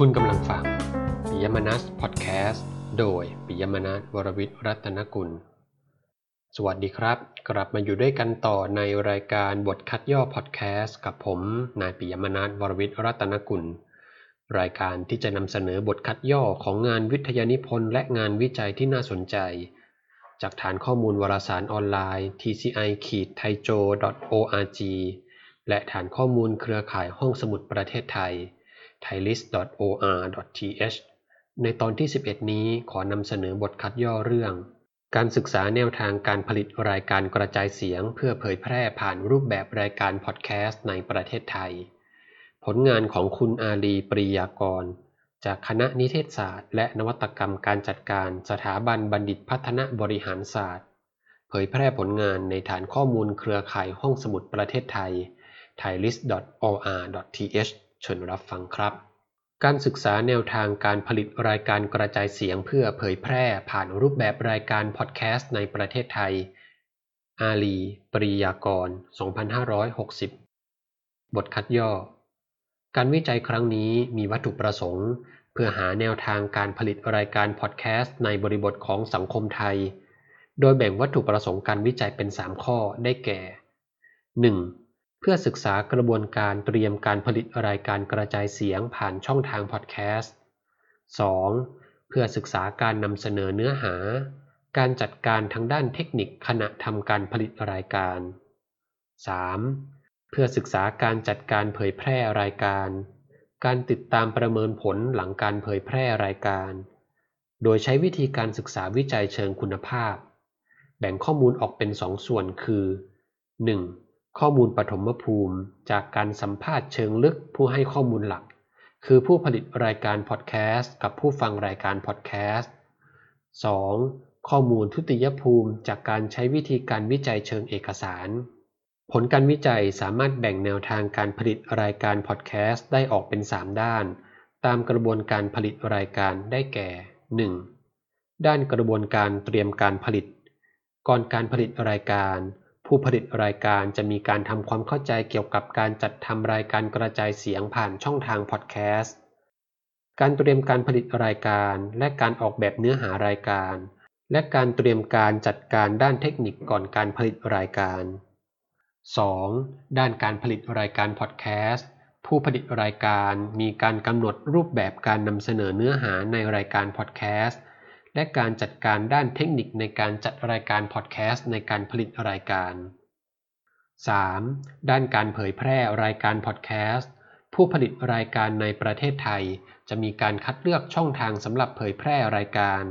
คุณกำลังฟังปิยมนัสพอดแคสต์โดยปิยมนัสวรวิทย์รัตนกุล สวัสดีครับ กลับมาอยู่ด้วยกันต่อในรายการบทคัดย่อพอดแคสต์กับผมนายปิยมนัสวรวิทย์รัตนกุล รายการที่จะนำเสนอบทคัดย่อของงานวิทยานิพนธ์และงานวิจัยที่น่าสนใจ จากฐานข้อมูลวารสารออนไลน์ tci-thaijo.org และฐานข้อมูลเครือข่ายห้องสมุดประเทศไทย thailist.or.th ในตอนที่ 11 นี้ขอนำเสนอบทคัดย่อเรื่อง การศึกษาแนวทางการผลิตรายการกระจายเสียง เพื่อเผยแพร่ผ่านรูปแบบรายการพอดแคสต์ในประเทศไทย ผลงานของคุณอาลีปริยากร จากคณะนิเทศศาสตร์ และนวัตกรรมการจัดการสถาบันบัณฑิตพัฒนบริหารศาสตร์ เผยแพร่ผลงานในฐานข้อมูลเครือข่ายห้องสมุดประเทศไทย thailist.or.th ชิญรับฟังครับ การศึกษาแนวทางการผลิตรายการกระจายเสียงเพื่อเผยแพร่ผ่านรูปแบบรายการพอดแคสต์ในประเทศไทย อาลี ปริยากร 2560 บทคัดย่อ การวิจัยครั้งนี้มีวัตถุประสงค์ เพื่อหาแนวทางการผลิตรายการพอดแคสต์ในบริบทของสังคมไทย โดยแบ่งวัตถุประสงค์การวิจัยเป็น 3 ข้อได้แก่ 1. เพื่อศึกษากระบวนการเตรียมการผลิตรายการกระจายเสียงผ่านช่องทางพอดแคสต์ 2. เพื่อศึกษาการนำเสนอเนื้อหา การจัดการทางด้านเทคนิคขณะทำการผลิตรายการ 3. เพื่อศึกษาการจัดการเผยแพร่รายการ การติดตามประเมินผลหลังการเผยแพร่รายการ โดยใช้วิธีการศึกษาวิจัยเชิงคุณภาพ แบ่งข้อมูลออกเป็นสองส่วนคือ 1. ข้อมูลปฐมภูมิจากการสัมภาษณ์เชิงลึกผู้ให้ข้อมูลหลัก คือผู้ผลิตรายการพอดแคสต์กับผู้ฟังรายการพอดแคสต์ 2. ข้อมูลทุติยภูมิจากการใช้วิธีการวิจัยเชิงเอกสาร ผลการวิจัยสามารถแบ่งแนวทางการผลิตรายการพอดแคสต์ได้ออกเป็น 3 ด้าน ตามกระบวนการผลิตรายการได้แก่ 1. ด้านกระบวนการเตรียมการผลิต ก่อนการผลิตรายการ ผู้ผลิตรายการจะมีการทำความเข้าใจเกี่ยวกับการจัดทำรายการกระจายเสียงผ่านช่องทางพอดแคสต์ การเตรียมการผลิตรายการ และการออกแบบเนื้อหารายการ และการเตรียมการจัดการด้านเทคนิคก่อนการผลิตรายการ 2. ด้านการผลิตรายการพอดแคสต์ผู้ผลิตรายการมีการกำหนดรูปแบบการนำเสนอเนื้อหาในรายการพอดแคสต์ และการจัดการด้านเทคนิคในการจัดรายการพอดแคสต์ในการผลิตรายการ 3. ด้านการเผยแพร่รายการพอดแคสต์ผู้ผลิตรายการในประเทศไทย จะมีการคัดเลือกช่องทางสำหรับเผยแพร่รายการ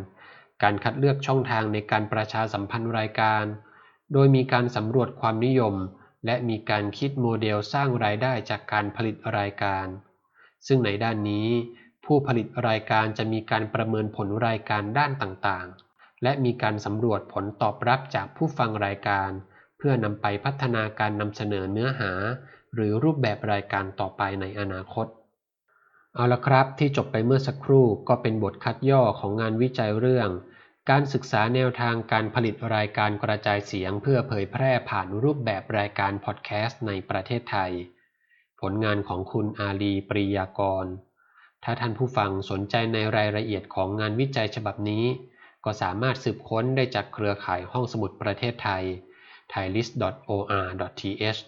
การคัดเลือกช่องทางในการประชาสัมพันธ์รายการ โดยมีการสำรวจความนิยม และมีการคิดโมเดลสร้างรายได้จากการผลิตรายการ ซึ่งในด้านนี้ ผู้ผลิตรายการจะมีการประเมินผลรายการด้านต่างๆ และมีการสำรวจผลตอบรับจากผู้ฟังรายการ เพื่อนำไปพัฒนาการนำเสนอเนื้อหา หรือรูปแบบรายการต่อไปในอนาคต เอาละครับที่จบไปเมื่อสักครู่ก็เป็นบทคัดย่อของงานวิจัยเรื่อง การศึกษาแนวทางการผลิตรายการกระจายเสียง เพื่อเผยแพร่ผ่านรูปแบบรายการพอดแคสต์ในประเทศไทย ผลงานของคุณอาลีปริยากร ถ้าท่านผู้ฟังสนใจในรายละเอียดของงานวิจัยฉบับนี้ ก็สามารถสืบค้นได้จากเครือข่ายห้องสมุดประเทศไทย thailist.or.th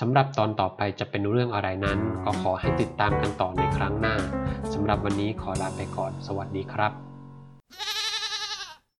สำหรับตอนต่อไปจะเป็นเรื่องอะไรนั้น ก็ขอให้ติดตามกันต่อในครั้งหน้า สำหรับวันนี้ขอลาไปก่อน สวัสดีครับ